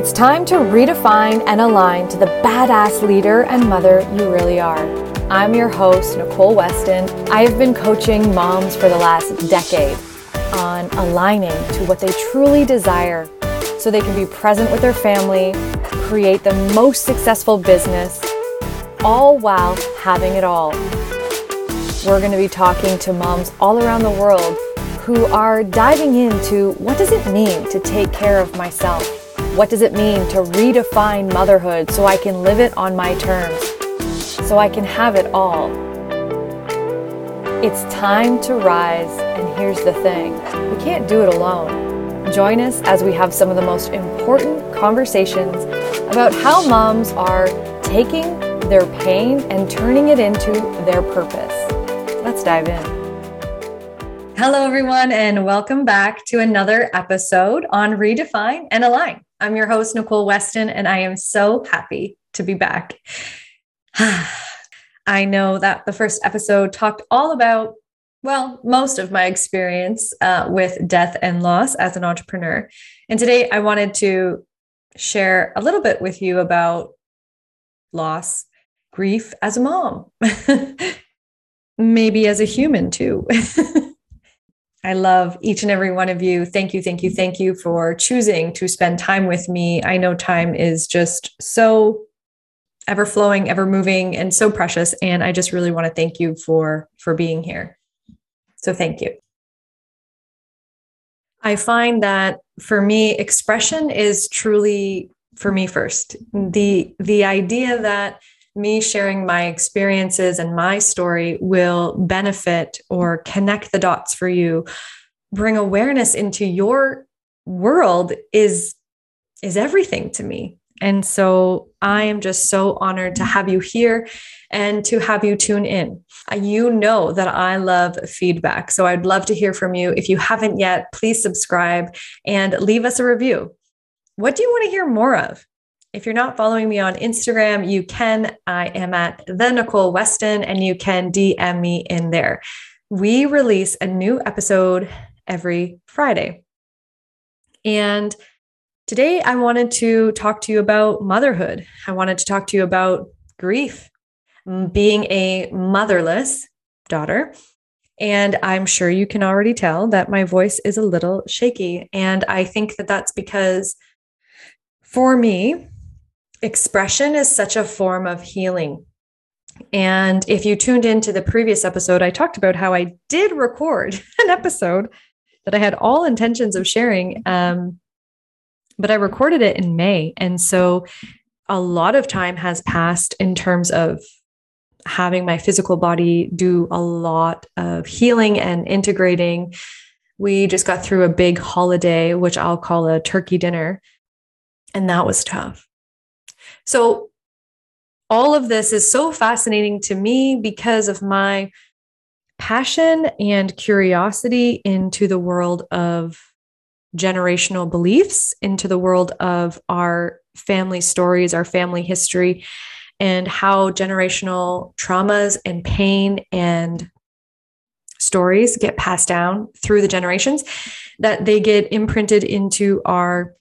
It's time to redefine and align to the badass leader and mother you really are. I'm your host, Nicole Weston. I have been coaching moms for the last decade on aligning to what they truly desire so they can be present with their family, create the most successful business, all while having it all. We're going to be talking to moms all around the world who are diving into what does it mean to take care of myself? What does it mean to redefine motherhood so I can live it on my terms? So I can have it all. It's time to rise, and here's the thing we can't do it alone. Join us as we have some of the most important conversations about how moms are taking their pain and turning it into their purpose. Let's dive in. Hello, everyone, and welcome back to another episode on Redefine and Align. I'm your host, Nicole Weston, and I am so happy to be back. I know that the first episode talked all about, well, most of my experience uh, with death and loss as an entrepreneur. And today I wanted to share a little bit with you about loss, grief as a mom, maybe as a human too. I love each and every one of you. Thank you, thank you, thank you for choosing to spend time with me. I know time is just so ever flowing, ever moving and so precious and I just really want to thank you for for being here. So thank you. I find that for me expression is truly for me first. The the idea that me sharing my experiences and my story will benefit or connect the dots for you, bring awareness into your world is is everything to me. And so I am just so honored to have you here and to have you tune in. Uh, you know that I love feedback. So I'd love to hear from you. If you haven't yet, please subscribe and leave us a review. What do you want to hear more of? If you're not following me on Instagram, you can. I am at the Nicole Weston and you can DM me in there. We release a new episode every Friday. And today I wanted to talk to you about motherhood. I wanted to talk to you about grief, being a motherless daughter. And I'm sure you can already tell that my voice is a little shaky. And I think that that's because for me, expression is such a form of healing. And if you tuned into the previous episode, I talked about how I did record an episode that I had all intentions of sharing. Um, but I recorded it in May. And so a lot of time has passed in terms of having my physical body do a lot of healing and integrating. We just got through a big holiday, which I'll call a turkey dinner. And that was tough. So, all of this is so fascinating to me because of my passion and curiosity into the world of generational beliefs, into the world of our family stories, our family history, and how generational traumas and pain and stories get passed down through the generations, that they get imprinted into our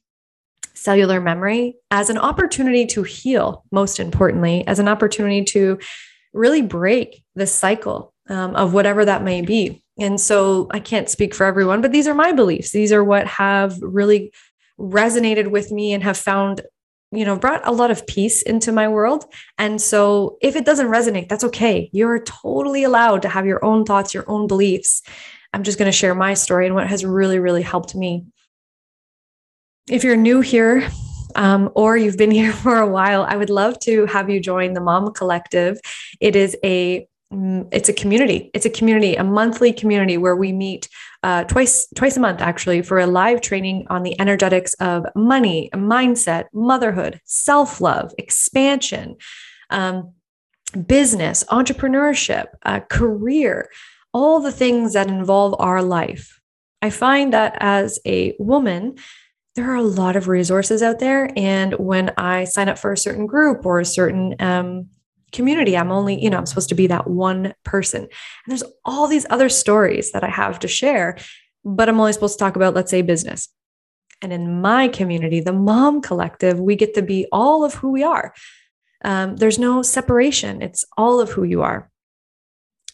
cellular memory as an opportunity to heal, most importantly, as an opportunity to really break the cycle um, of whatever that may be. And so I can't speak for everyone, but these are my beliefs. These are what have really resonated with me and have found, you know, brought a lot of peace into my world. And so if it doesn't resonate, that's okay. You're totally allowed to have your own thoughts, your own beliefs. I'm just going to share my story and what has really, really helped me if you're new here um, or you've been here for a while, I would love to have you join the Mom Collective. It is a mm, it's a community. It's a community, a monthly community where we meet uh, twice twice a month, actually, for a live training on the energetics of money, mindset, motherhood, self love, expansion, um, business, entrepreneurship, uh, career, all the things that involve our life. I find that as a woman, there are a lot of resources out there. And when I sign up for a certain group or a certain um, community, I'm only, you know, I'm supposed to be that one person. And there's all these other stories that I have to share, but I'm only supposed to talk about, let's say, business. And in my community, the Mom Collective, we get to be all of who we are. Um, there's no separation, it's all of who you are.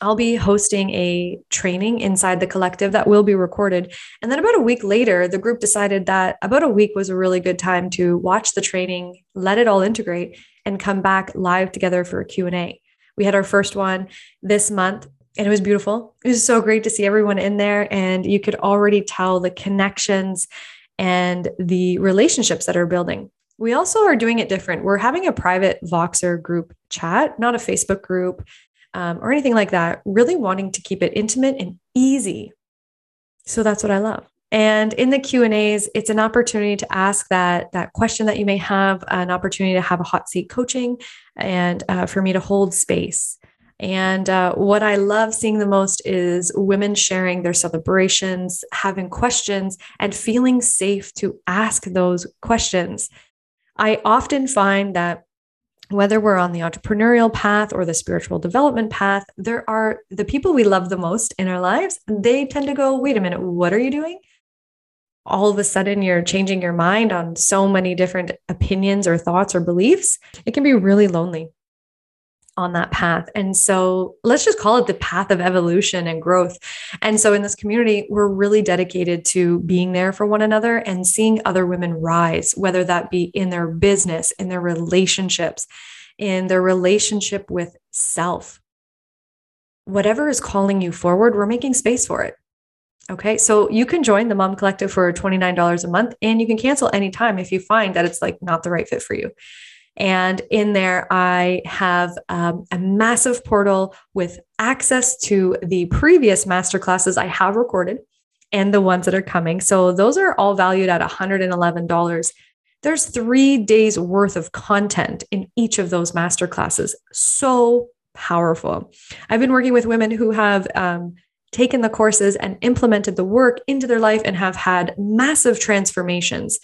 I'll be hosting a training inside the collective that will be recorded. And then about a week later, the group decided that about a week was a really good time to watch the training, let it all integrate and come back live together for a Q&A. We had our first one this month and it was beautiful. It was so great to see everyone in there and you could already tell the connections and the relationships that are building. We also are doing it different. We're having a private Voxer group chat, not a Facebook group um, or anything like that, really wanting to keep it intimate and easy. So that's what I love. And in the Q and A's, it's an opportunity to ask that that question that you may have, an opportunity to have a hot seat coaching, and uh, for me to hold space. And uh, what I love seeing the most is women sharing their celebrations, having questions, and feeling safe to ask those questions. I often find that whether we're on the entrepreneurial path or the spiritual development path, there are the people we love the most in our lives. They tend to go, wait a minute, what are you doing? All of a sudden, you're changing your mind on so many different opinions or thoughts or beliefs. It can be really lonely on that path. And so let's just call it the path of evolution and growth. And so in this community, we're really dedicated to being there for one another and seeing other women rise, whether that be in their business, in their relationships, in their relationship with self. Whatever is calling you forward, we're making space for it. Okay. So you can join the Mom Collective for $29 a month and you can cancel anytime if you find that it's like not the right fit for you. And in there, I have um, a massive portal with access to the previous masterclasses I have recorded and the ones that are coming. So those are all valued at $111. There's three days worth of content in each of those masterclasses. So powerful. I've been working with women who have um, taken the courses and implemented the work into their life and have had massive transformations.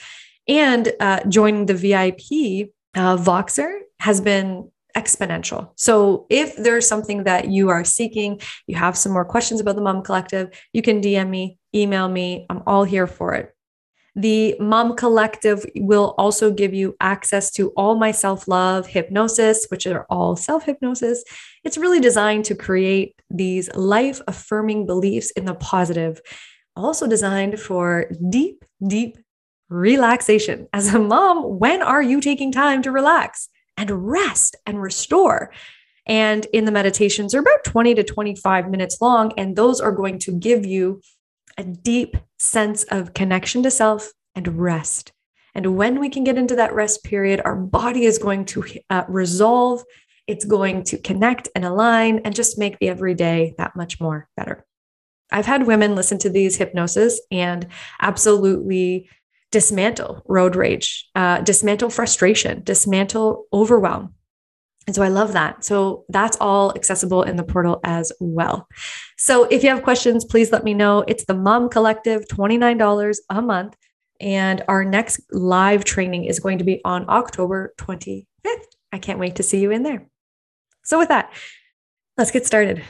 And uh, joining the VIP uh, Voxer has been exponential. So if there's something that you are seeking, you have some more questions about the Mom Collective, you can DM me, email me. I'm all here for it. The Mom Collective will also give you access to all my self love hypnosis, which are all self hypnosis. It's really designed to create these life affirming beliefs in the positive, also designed for deep, deep relaxation. As a mom, when are you taking time to relax and rest and restore? And in the meditations, they're about 20 to 25 minutes long. And those are going to give you a deep sense of connection to self and rest. And when we can get into that rest period, our body is going to uh, resolve, it's going to connect and align and just make the everyday that much more better. I've had women listen to these hypnosis and absolutely dismantle road rage, uh, dismantle frustration, dismantle overwhelm. And so I love that. So that's all accessible in the portal as well. So if you have questions, please let me know. It's the Mom Collective, $29 a month. And our next live training is going to be on October 25th. I can't wait to see you in there. So, with that, let's get started.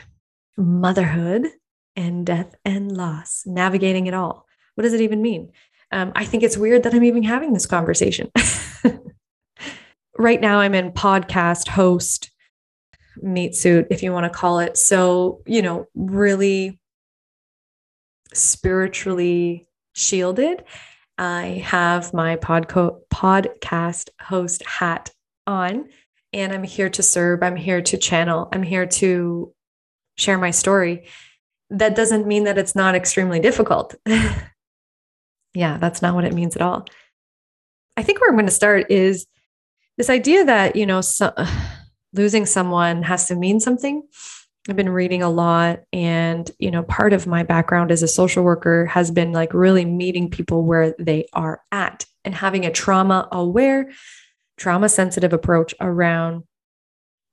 Motherhood and death and loss, navigating it all. What does it even mean? Um, I think it's weird that I'm even having this conversation. right now, I'm in podcast host meat suit, if you want to call it. So, you know, really spiritually shielded. I have my podco- podcast host hat on, and I'm here to serve. I'm here to channel. I'm here to share my story. That doesn't mean that it's not extremely difficult. Yeah, that's not what it means at all. I think where I'm going to start is this idea that, you know, so, losing someone has to mean something. I've been reading a lot and, you know, part of my background as a social worker has been like really meeting people where they are at and having a trauma aware, trauma sensitive approach around,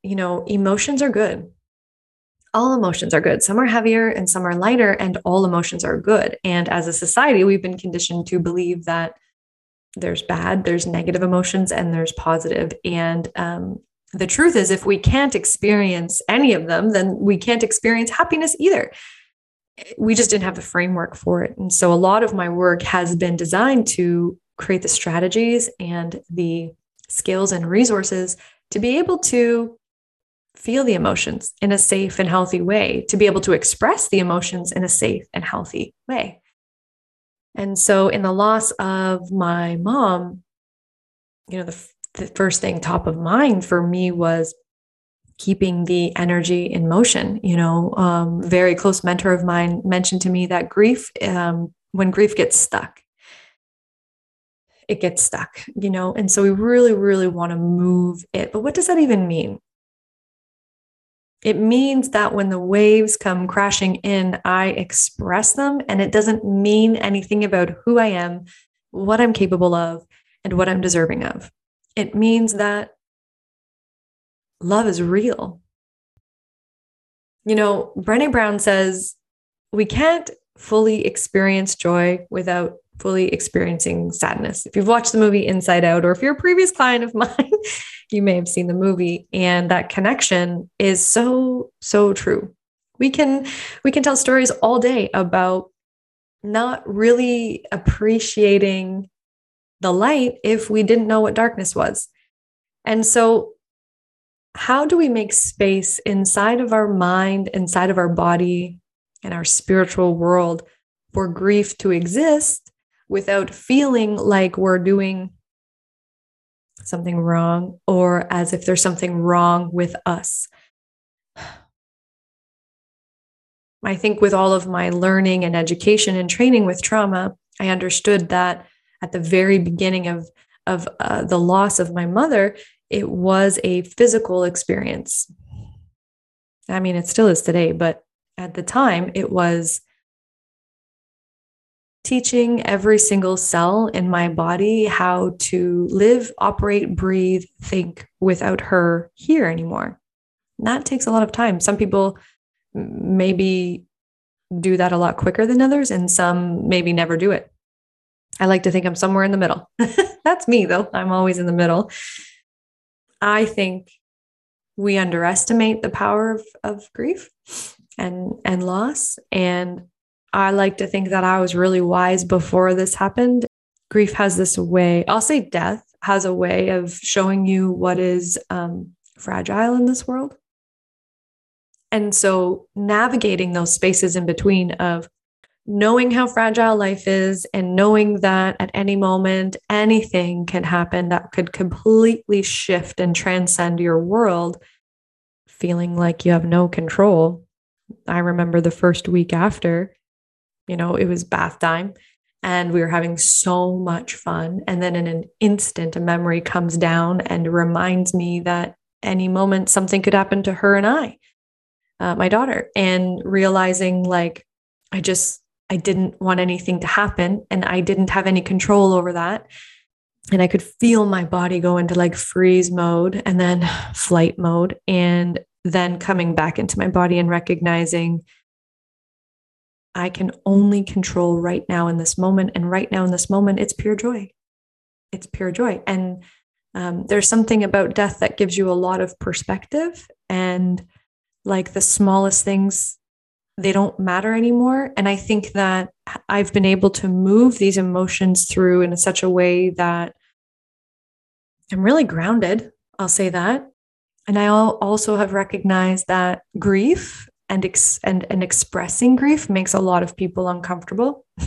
you know, emotions are good all emotions are good. Some are heavier and some are lighter, and all emotions are good. And as a society, we've been conditioned to believe that there's bad, there's negative emotions, and there's positive. And um, the truth is, if we can't experience any of them, then we can't experience happiness either. we just didn't have the framework for it. And so a lot of my work has been designed to create the strategies and the skills and resources to be able to feel the emotions in a safe and healthy way, to be able to express the emotions in a safe and healthy way. And so, in the loss of my mom, you know, the, the first thing top of mind for me was keeping the energy in motion. You know, um, very close mentor of mine mentioned to me that grief, um, when grief gets stuck, it gets stuck, you know, and so we really, really want to move it. But what does that even mean? It means that when the waves come crashing in, I express them, and it doesn't mean anything about who I am, what I'm capable of, and what I'm deserving of. It means that love is real. You know, Brene Brown says we can't fully experience joy without fully experiencing sadness. If you've watched the movie Inside Out, or if you're a previous client of mine, you may have seen the movie. And that connection is so, so true. We can we can tell stories all day about not really appreciating the light if we didn't know what darkness was. And so how do we make space inside of our mind, inside of our body, and our spiritual world for grief to exist without feeling like we're doing something wrong or as if there's something wrong with us? I think with all of my learning and education and training with trauma, I understood that at the very beginning of, of uh, the loss of my mother, it was a physical experience. I mean, it still is today, but at the time, it was teaching every single cell in my body how to live, operate, breathe, think without her here anymore. And that takes a lot of time. Some people maybe do that a lot quicker than others, and some maybe never do it. I like to think I'm somewhere in the middle. That's me, though. I'm always in the middle. I think we underestimate the power of, of grief and and loss. And I like to think that I was really wise before this happened. Grief has this way, I'll say death has a way of showing you what is um, fragile in this world. And so navigating those spaces in between of knowing how fragile life is and knowing that at any moment anything can happen that could completely shift and transcend your world, feeling like you have no control. I remember the first week after, you know, it was bath time and we were having so much fun. And then in an instant, a memory comes down and reminds me that any moment something could happen to her and I, uh, my daughter, and realizing like, I just I didn't want anything to happen and I didn't have any control over that. And I could feel my body go into like freeze mode and then flight mode. And then coming back into my body and recognizing I can only control right now in this moment. And right now in this moment, it's pure joy. It's pure joy. And um, there's something about death that gives you a lot of perspective. And like the smallest things they don't matter anymore. And I think that I've been able to move these emotions through in such a way that I'm really grounded. I'll say that. And I also have recognized that grief and, ex- and, and expressing grief makes a lot of people uncomfortable.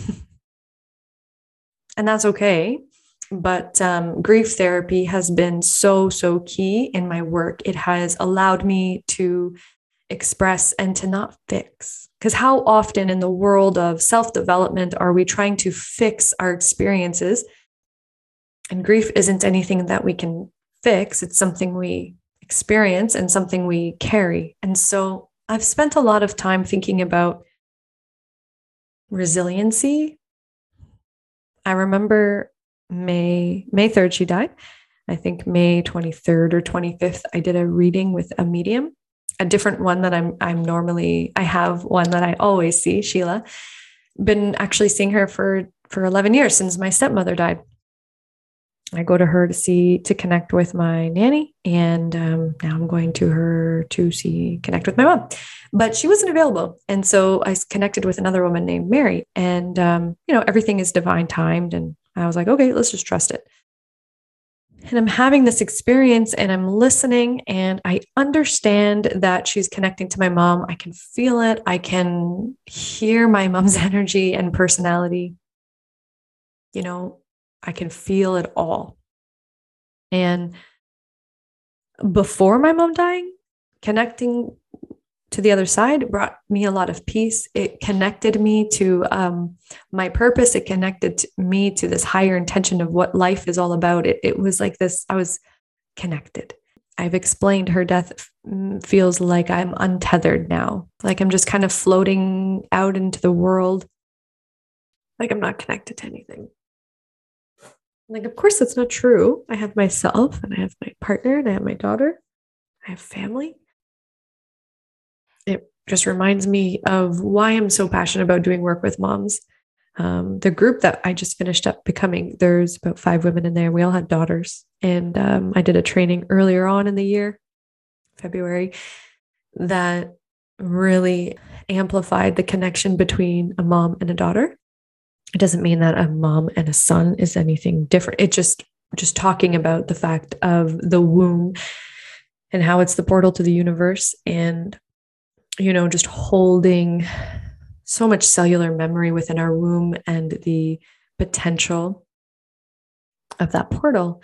and that's okay. But um, grief therapy has been so, so key in my work. It has allowed me to express and to not fix. Because how often in the world of self development are we trying to fix our experiences? And grief isn't anything that we can fix, it's something we experience and something we carry. And so I've spent a lot of time thinking about resiliency. I remember May May 3rd she died. I think May 23rd or 25th I did a reading with a medium a different one that I'm I'm normally I have one that I always see, Sheila. Been actually seeing her for for 11 years since my stepmother died. I go to her to see to connect with my nanny, and um, now I'm going to her to see connect with my mom. But she wasn't available, and so I connected with another woman named Mary, and um, you know everything is divine timed, and I was like, okay, let's just trust it. And I'm having this experience, and I'm listening, and I understand that she's connecting to my mom. I can feel it. I can hear my mom's energy and personality. You know, I can feel it all. And before my mom dying, connecting to the other side brought me a lot of peace. It connected me to um, my purpose. It connected me to this higher intention of what life is all about. It, it was like this, I was connected. I've explained her death feels like I'm untethered now, like I'm just kind of floating out into the world, like I'm not connected to anything like, of course, that's not true. I have myself and I have my partner and I have my daughter. I have family. It just reminds me of why I'm so passionate about doing work with moms. Um, the group that I just finished up becoming, there's about five women in there. We all had daughters. And um, I did a training earlier on in the year, February, that really amplified the connection between a mom and a daughter it doesn't mean that a mom and a son is anything different. It just just talking about the fact of the womb and how it's the portal to the universe and you know just holding so much cellular memory within our womb and the potential of that portal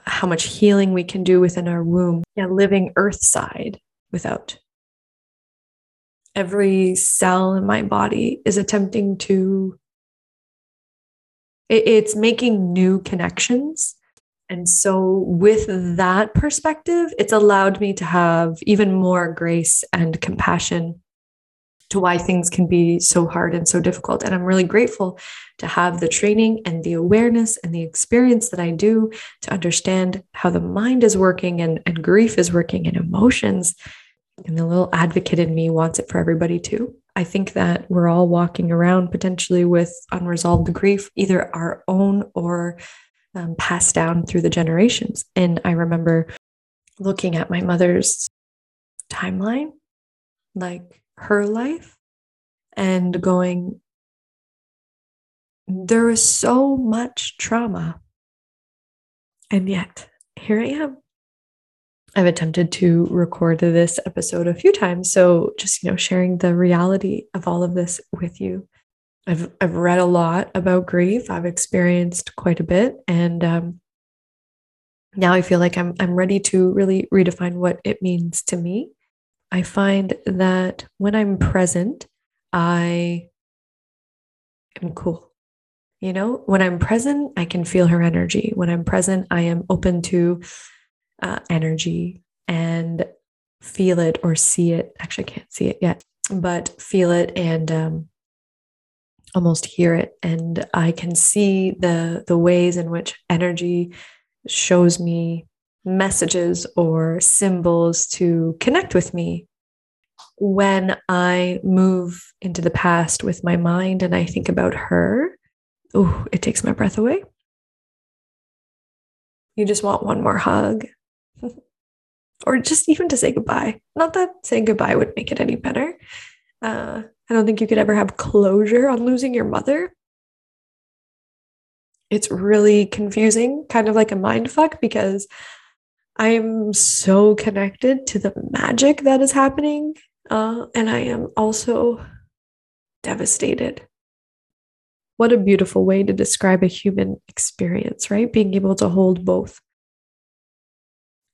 how much healing we can do within our womb. Yeah living earth side without every cell in my body is attempting to it's making new connections. And so, with that perspective, it's allowed me to have even more grace and compassion to why things can be so hard and so difficult. And I'm really grateful to have the training and the awareness and the experience that I do to understand how the mind is working and, and grief is working and emotions. And the little advocate in me wants it for everybody too. I think that we're all walking around potentially with unresolved grief, either our own or um, passed down through the generations. And I remember looking at my mother's timeline, like her life, and going, there is so much trauma. And yet, here I am I've attempted to record this episode a few times. So just, you know, sharing the reality of all of this with you. I've, I've read a lot about grief. I've experienced quite a bit. And um, now I feel like I'm, I'm ready to really redefine what it means to me. I find that when I'm present, I am cool. You know, when I'm present, I can feel her energy. When I'm present, I am open to uh, energy and feel it or see it. Actually, I can't see it yet, but feel it and um, almost hear it. And I can see the the ways in which energy shows me messages or symbols to connect with me when I move into the past with my mind and I think about her. Oh, it takes my breath away. You just want one more hug or just even to say goodbye. Not that saying goodbye would make it any better. Uh, I don't think you could ever have closure on losing your mother. It's really confusing, kind of like a mind fuck, because I'm so connected to the magic that is happening. Uh, and I am also devastated. What a beautiful way to describe a human experience, right? Being able to hold both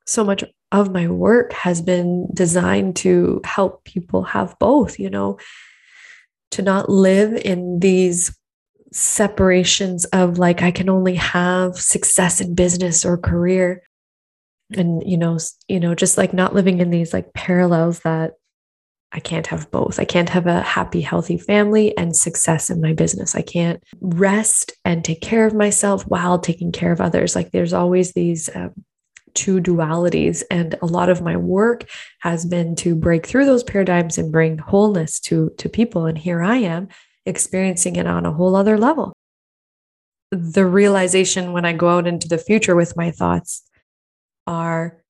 so much of my work has been designed to help people have both, you know, to not live in these separations of like, I can only have success in business or career. And, you know, you know, just like not living in these like parallels that I can't have both. I can't have a happy, healthy family and success in my business. I can't rest and take care of myself while taking care of others. Like there's always these um, two dualities. And a lot of my work has been to break through those paradigms and bring wholeness to, to people. And here I am experiencing it on a whole other level. the realization when I go out into the future with my thoughts are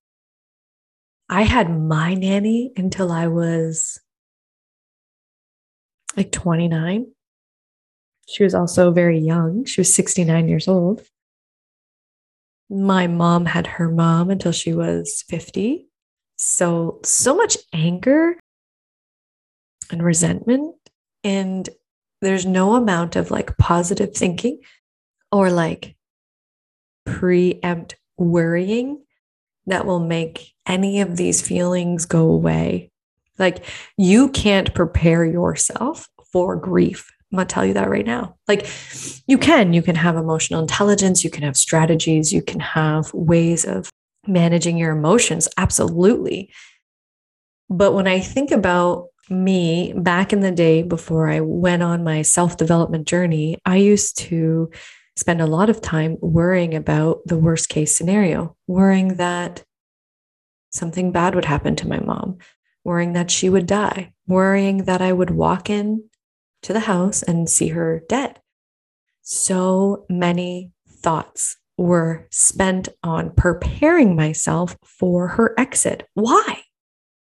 I had my nanny until I was like 29. She was also very young. She was 69 years old. My mom had her mom until she was 50. So, so much anger and resentment. And there's no amount of like positive thinking or like preempt worrying that will make any of these feelings go away. Like you can't prepare yourself for grief. I'm going to tell you that right now. Like you can, you can have emotional intelligence, you can have strategies, you can have ways of managing your emotions. Absolutely. But when I think about me back in the day before I went on my self development journey, I used to spend a lot of time worrying about the worst case scenario, worrying that something bad would happen to my mom, worrying that she would die, worrying that I would walk in to the house and see her dead. So many thoughts were spent on preparing myself for her exit. Why?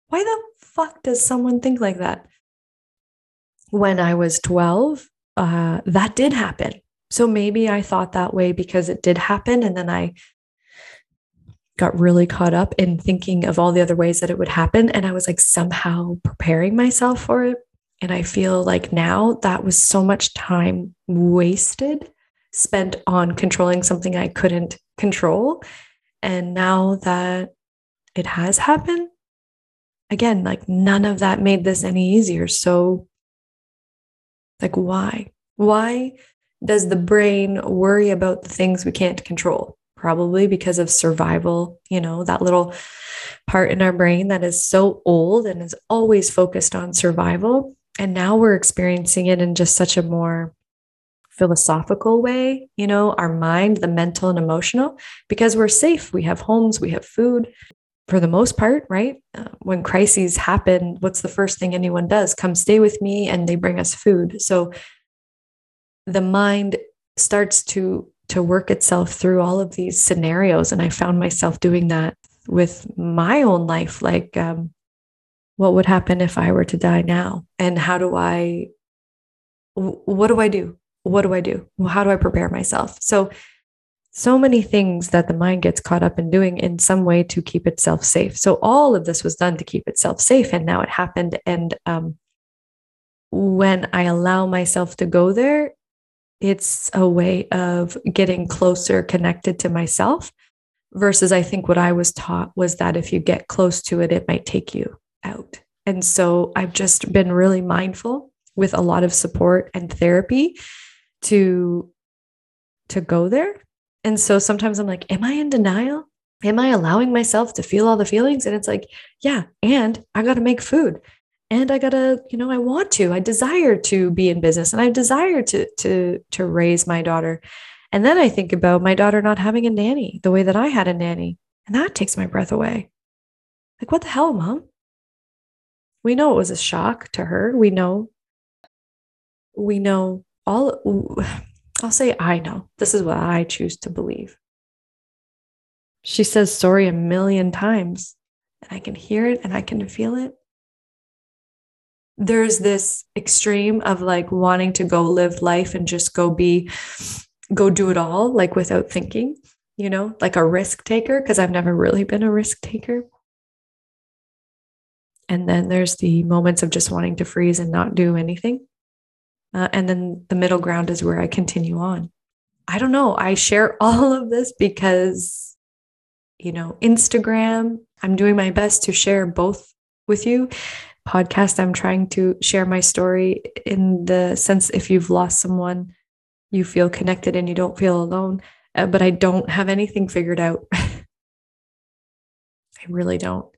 Why the fuck does someone think like that? When I was 12, uh, that did happen. So maybe I thought that way because it did happen. And then I got really caught up in thinking of all the other ways that it would happen. And I was like somehow preparing myself for it. And I feel like now that was so much time wasted spent on controlling something I couldn't control. And now that it has happened, again, like none of that made this any easier. So, like, why? Why does the brain worry about the things we can't control? Probably because of survival, you know, that little part in our brain that is so old and is always focused on survival. And now we're experiencing it in just such a more philosophical way, you know, our mind, the mental and emotional, because we're safe. We have homes, we have food for the most part, right? Uh, when crises happen, what's the first thing anyone does? Come stay with me and they bring us food. So the mind starts to to work itself through all of these scenarios and i found myself doing that with my own life like um, what would happen if i were to die now? And how do i what do i do? What do i do? How do i prepare myself? So so many things that the mind gets caught up in doing in some way to keep itself safe. So all of this was done to keep itself safe and now it happened. And um, when i allow myself to go there it's a way of getting closer connected to myself versus I think what I was taught was that if you get close to it, it might take you out. And so I've just been really mindful with a lot of support and therapy to to go there. And so sometimes I'm like, am I in denial? Am I allowing myself to feel all the feelings? And it's like, yeah, and I got to make food and i gotta you know i want to i desire to be in business and i desire to to to raise my daughter and then i think about my daughter not having a nanny the way that i had a nanny and that takes my breath away like what the hell mom we know it was a shock to her. We know we know all i'll say i know. This is what i choose to believe. She says sorry a million times and i can hear it and i can feel it. There's this extreme of like wanting to go live life and just go be go do it all like without thinking you know like a risk taker because i've never really been a risk taker and then there's the moments of just wanting to freeze and not do anything uh, and then the middle ground is where i continue on i don't know i share all of this because you know instagram i'm doing my best to share both with you podcast, I'm trying to share my story in the sense if you've lost someone, you feel connected and you don't feel alone. Uh, but I don't have anything figured out. I really don't.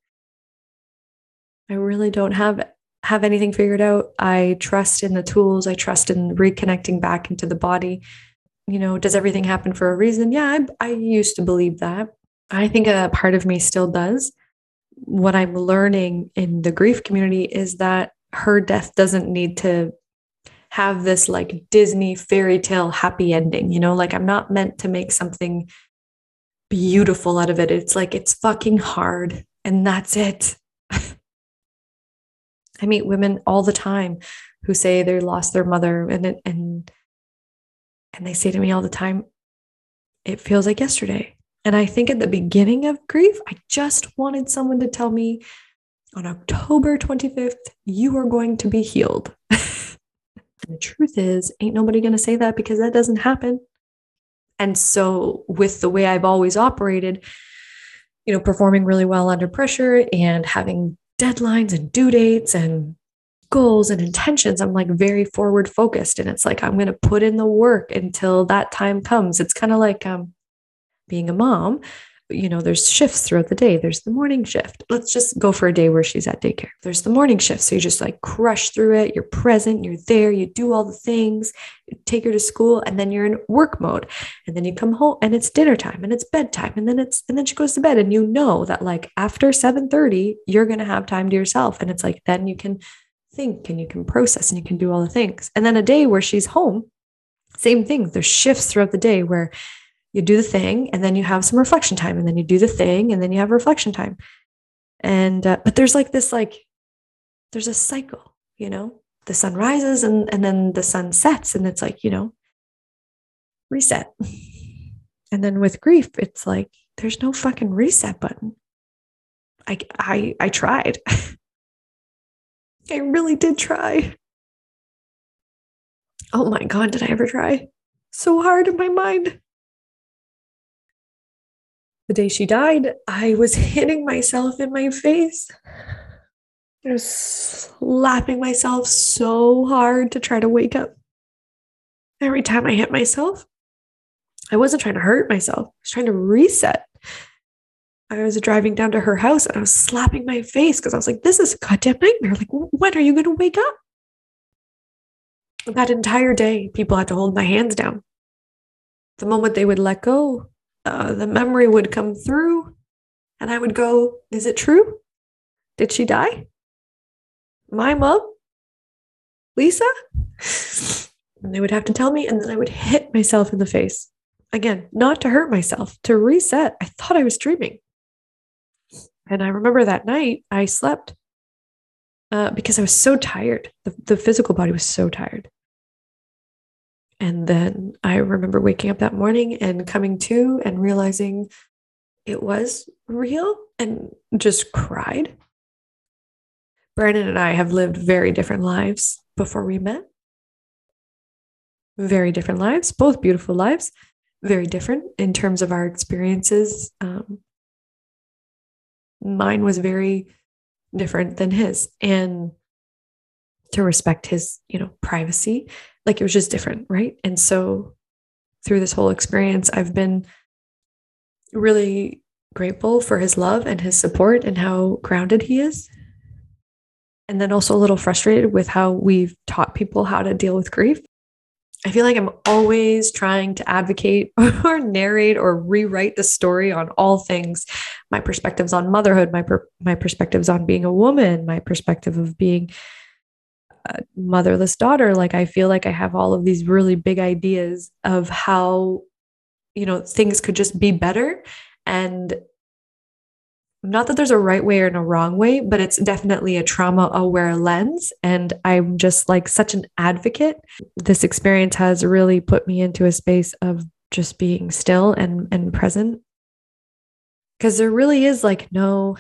I really don't have have anything figured out. I trust in the tools. I trust in reconnecting back into the body. You know, does everything happen for a reason? Yeah, I, I used to believe that. I think a part of me still does what I'm learning in the grief community is that her death doesn't need to have this like Disney fairy tale happy ending, you know, like I'm not meant to make something beautiful out of it. It's like it's fucking hard and that's it. I meet women all the time who say they lost their mother and it, and and they say to me all the time, it feels like yesterday. And I think at the beginning of grief, I just wanted someone to tell me on October 25th, you are going to be healed. the truth is, ain't nobody going to say that because that doesn't happen. And so, with the way I've always operated, you know, performing really well under pressure and having deadlines and due dates and goals and intentions, I'm like very forward focused. And it's like, I'm going to put in the work until that time comes. It's kind of like um, being a mom you know, there's shifts throughout the day. There's the morning shift. Let's just go for a day where she's at daycare. There's the morning shift. So you just like crush through it. You're present, you're there, you do all the things, you take her to school, and then you're in work mode. And then you come home and it's dinner time and it's bedtime. And then it's and then she goes to bed. And you know that like after 7:30, you're gonna have time to yourself. And it's like then you can think and you can process and you can do all the things. And then a day where she's home, same thing. There's shifts throughout the day where you do the thing and then you have some reflection time and then you do the thing and then you have reflection time. And uh, but there's like this like there's a cycle you know? The sun rises and and then the sun sets and it's like you know reset. And then with grief it's like there's no fucking reset button. I i i tried. I really did try. Oh my god did i ever try? So hard in my mind the day she died, I was hitting myself in my face. I was slapping myself so hard to try to wake up. Every time I hit myself, I wasn't trying to hurt myself, I was trying to reset. I was driving down to her house and I was slapping my face because I was like, this is a goddamn nightmare. Like, when are you going to wake up? That entire day, people had to hold my hands down. The moment they would let go, uh, the memory would come through and I would go, Is it true? Did she die? My mom? Lisa? And they would have to tell me, and then I would hit myself in the face. Again, not to hurt myself, to reset. I thought I was dreaming. And I remember that night I slept uh, because I was so tired. The, the physical body was so tired. And then I remember waking up that morning and coming to and realizing it was real and just cried. Brandon and I have lived very different lives before we met. Very different lives, both beautiful lives, very different in terms of our experiences. Um, mine was very different than his. And to respect his, you know, privacy like it was just different, right? And so through this whole experience, I've been really grateful for his love and his support and how grounded he is. And then also a little frustrated with how we've taught people how to deal with grief. I feel like I'm always trying to advocate or narrate or rewrite the story on all things my perspectives on motherhood, my, per- my perspectives on being a woman, my perspective of being motherless daughter like i feel like i have all of these really big ideas of how you know things could just be better. And not that there's a right way or a wrong way but it's definitely a trauma aware lens. And i'm just like such an advocate. This experience has really put me into a space of just being still and and present. Because there really is like no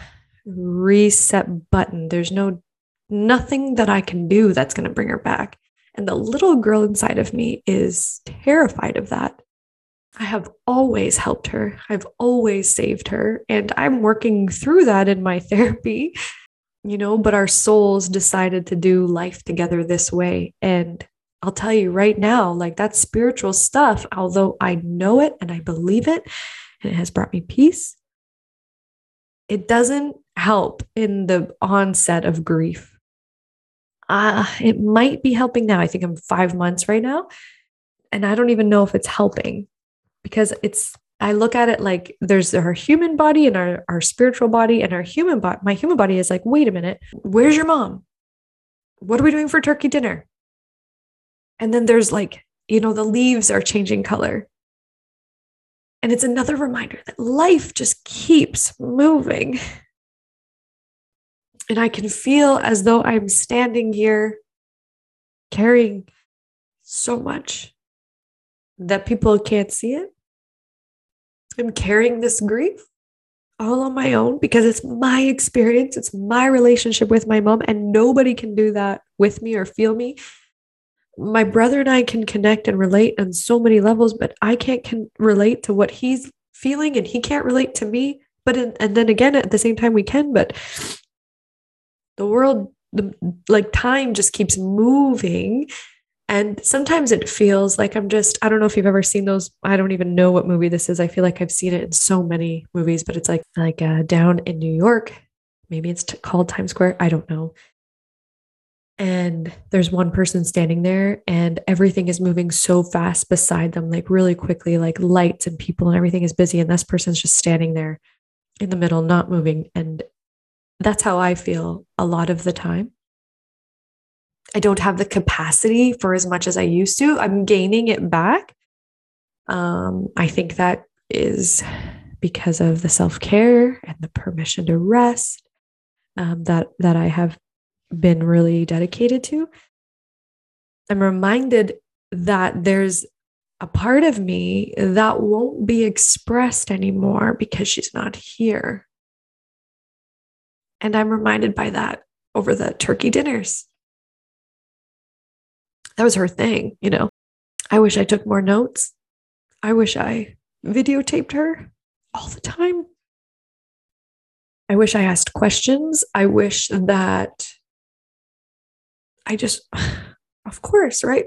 reset button. There's no nothing that I can do that's going to bring her back. And the little girl inside of me is terrified of that. I have always helped her. I've always saved her. And I'm working through that in my therapy, you know, but our souls decided to do life together this way. And I'll tell you right now, like that spiritual stuff, although I know it and I believe it, and it has brought me peace, it doesn't help in the onset of grief uh, it might be helping now. I think I'm five months right now. And I don't even know if it's helping because it's, I look at it like there's our human body and our, our spiritual body and our human body. My human body is like, wait a minute, where's your mom? What are we doing for turkey dinner? And then there's like, you know, the leaves are changing color. And it's another reminder that life just keeps moving. And I can feel as though I'm standing here carrying so much that people can't see it. I'm carrying this grief all on my own because it's my experience, it's my relationship with my mom, and nobody can do that with me or feel me. My brother and I can connect and relate on so many levels, but I can't can relate to what he's feeling, and he can't relate to me. But in, and then again, at the same time, we can. But the world, the like time just keeps moving, and sometimes it feels like I'm just, I don't know if you've ever seen those. I don't even know what movie this is. I feel like I've seen it in so many movies, but it's like, like uh, down in New York. Maybe it's t- called Times Square. I don't know. And there's one person standing there, and everything is moving so fast beside them, like really quickly, like lights and people, and everything is busy. And this person's just standing there in the middle, not moving. And that's how I feel a lot of the time. I don't have the capacity for as much as I used to. I'm gaining it back. Um, I think that is because of the self care and the permission to rest um, that that I have been really dedicated to. I'm reminded that there's a part of me that won't be expressed anymore because she's not here. And I'm reminded by that over the turkey dinners that was her thing, you know. I wish I took more notes. I wish I videotaped her all the time. I wish I asked questions. I wish that I just, of course, right?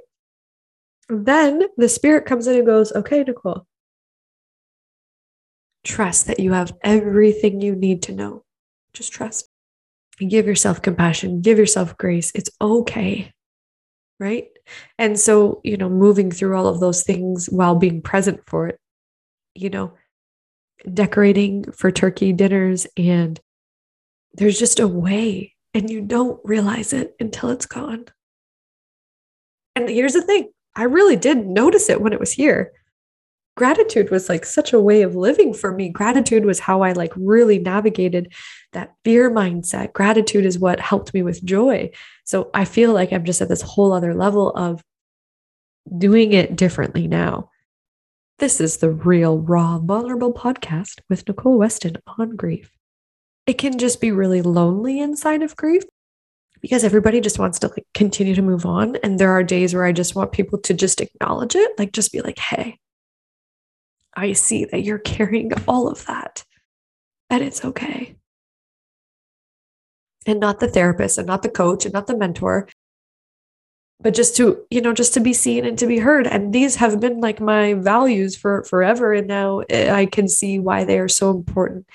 Then the spirit comes in and goes, okay, Nicole, trust that you have everything you need to know. Just trust. And give yourself compassion, give yourself grace. It's okay right? And so, you know, moving through all of those things while being present for it, you know, decorating for turkey dinners, and there's just a way, and you don't realize it until it's gone. And here's the thing I really did notice it when it was here gratitude was like such a way of living for me. Gratitude was how I like really navigated that fear mindset. Gratitude is what helped me with joy. So I feel like I'm just at this whole other level of doing it differently now. This is the real, raw, vulnerable podcast with Nicole Weston on grief. It can just be really lonely inside of grief because everybody just wants to like continue to move on. And there are days where I just want people to just acknowledge it, like just be like, hey, I see that you're carrying all of that and it's okay. And not the therapist and not the coach and not the mentor, but just to, you know, just to be seen and to be heard. And these have been like my values for forever. And now eh, I can see why they are so important,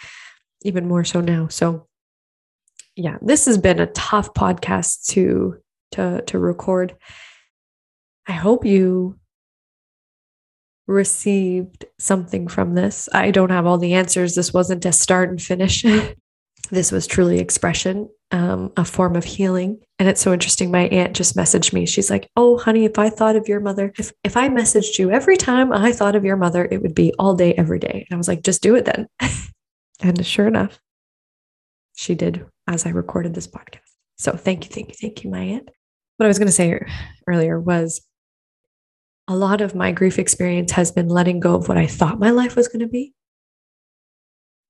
even more so now. So, yeah, this has been a tough podcast to to to record. I hope you received something from this. I don't have all the answers. This wasn't a start and finish. this was truly expression, um, a form of healing. And it's so interesting. My aunt just messaged me. She's like, Oh, honey, if I thought of your mother, if, if I messaged you every time I thought of your mother, it would be all day, every day. And I was like, Just do it then. and sure enough, she did as I recorded this podcast. So thank you, thank you, thank you, my aunt. What I was going to say earlier was a lot of my grief experience has been letting go of what I thought my life was going to be.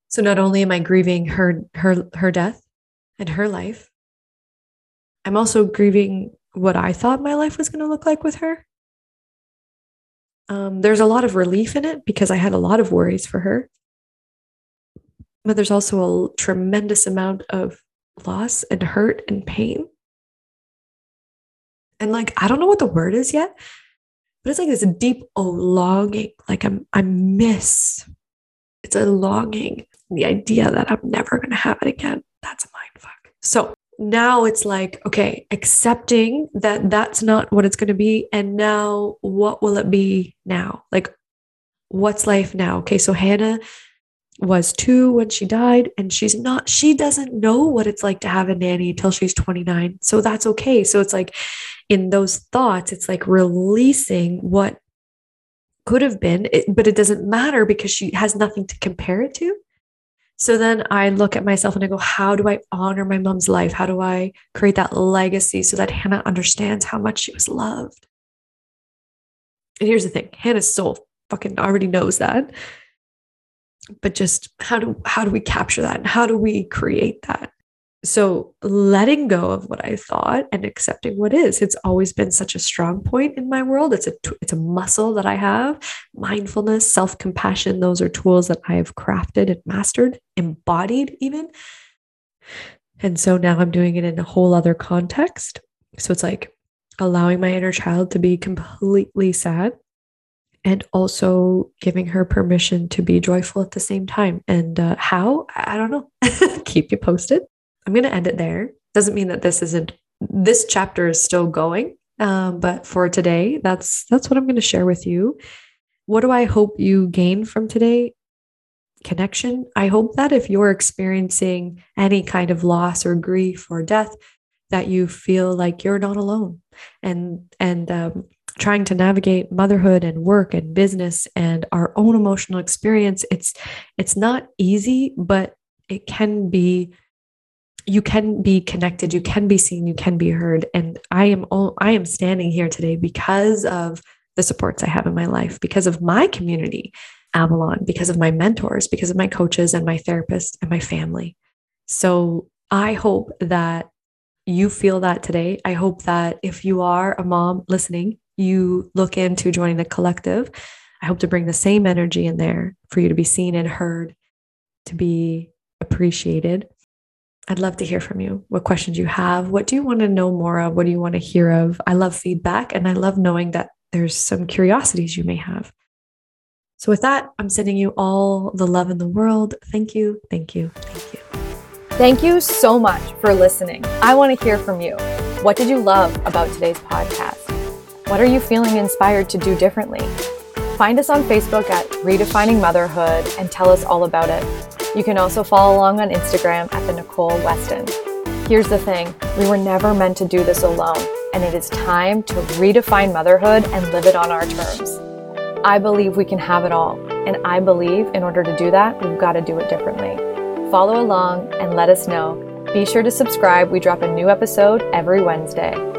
So not only am I grieving her her her death and her life, I'm also grieving what I thought my life was going to look like with her. Um, there's a lot of relief in it because I had a lot of worries for her. But there's also a tremendous amount of loss and hurt and pain. And like, I don't know what the word is yet, but it's like this deep oh, longing, like I'm I miss. It's a longing. The idea that I'm never gonna have it again. That's a mind fuck. So now it's like, okay, accepting that that's not what it's going to be. And now what will it be now? Like, what's life now? Okay, so Hannah was two when she died and she's not she doesn't know what it's like to have a nanny until she's 29 so that's okay so it's like in those thoughts it's like releasing what could have been but it doesn't matter because she has nothing to compare it to so then I look at myself and I go, how do I honor my mom's life? How do I create that legacy so that Hannah understands how much she was loved? And here's the thing Hannah's soul fucking already knows that but just how do how do we capture that? And how do we create that? So letting go of what i thought and accepting what is. It's always been such a strong point in my world. It's a it's a muscle that i have. Mindfulness self-compassion those are tools that i have crafted and mastered embodied even. And so now i'm doing it in a whole other context. So it's like allowing my inner child to be completely sad and also giving her permission to be joyful at the same time. And uh, how? I don't know. Keep you posted. I'm going to end it there. Doesn't mean that this isn't, this chapter is still going. Um, but for today, that's that's what I'm going to share with you. What do I hope you gain from today? Connection. I hope that if you're experiencing any kind of loss or grief or death, that you feel like you're not alone, and and um, trying to navigate motherhood and work and business and our own emotional experience it's it's not easy but it can be you can be connected you can be seen you can be heard. And i am all, i am standing here today because of the supports i have in my life because of my community avalon because of my mentors because of my coaches and my therapist and my family. So i hope that you feel that today. I hope that if you are a mom listening you look into joining the collective, I hope to bring the same energy in there for you to be seen and heard, to be appreciated. I'd love to hear from you. What questions you have? What do you want to know more of? What do you want to hear of? I love feedback and I love knowing that there's some curiosities you may have. So, with that, I'm sending you all the love in the world. Thank you. Thank you. Thank you. Thank you so much for listening. I want to hear from you. What did you love about today's podcast? What are you feeling inspired to do differently? Find us on Facebook at Redefining Motherhood and tell us all about it. You can also follow along on Instagram at the Nicole Weston. Here's the thing we were never meant to do this alone, and it is time to redefine motherhood and live it on our terms. I believe we can have it all, and I believe in order to do that, we've got to do it differently. Follow along and let us know. Be sure to subscribe. We drop a new episode every Wednesday.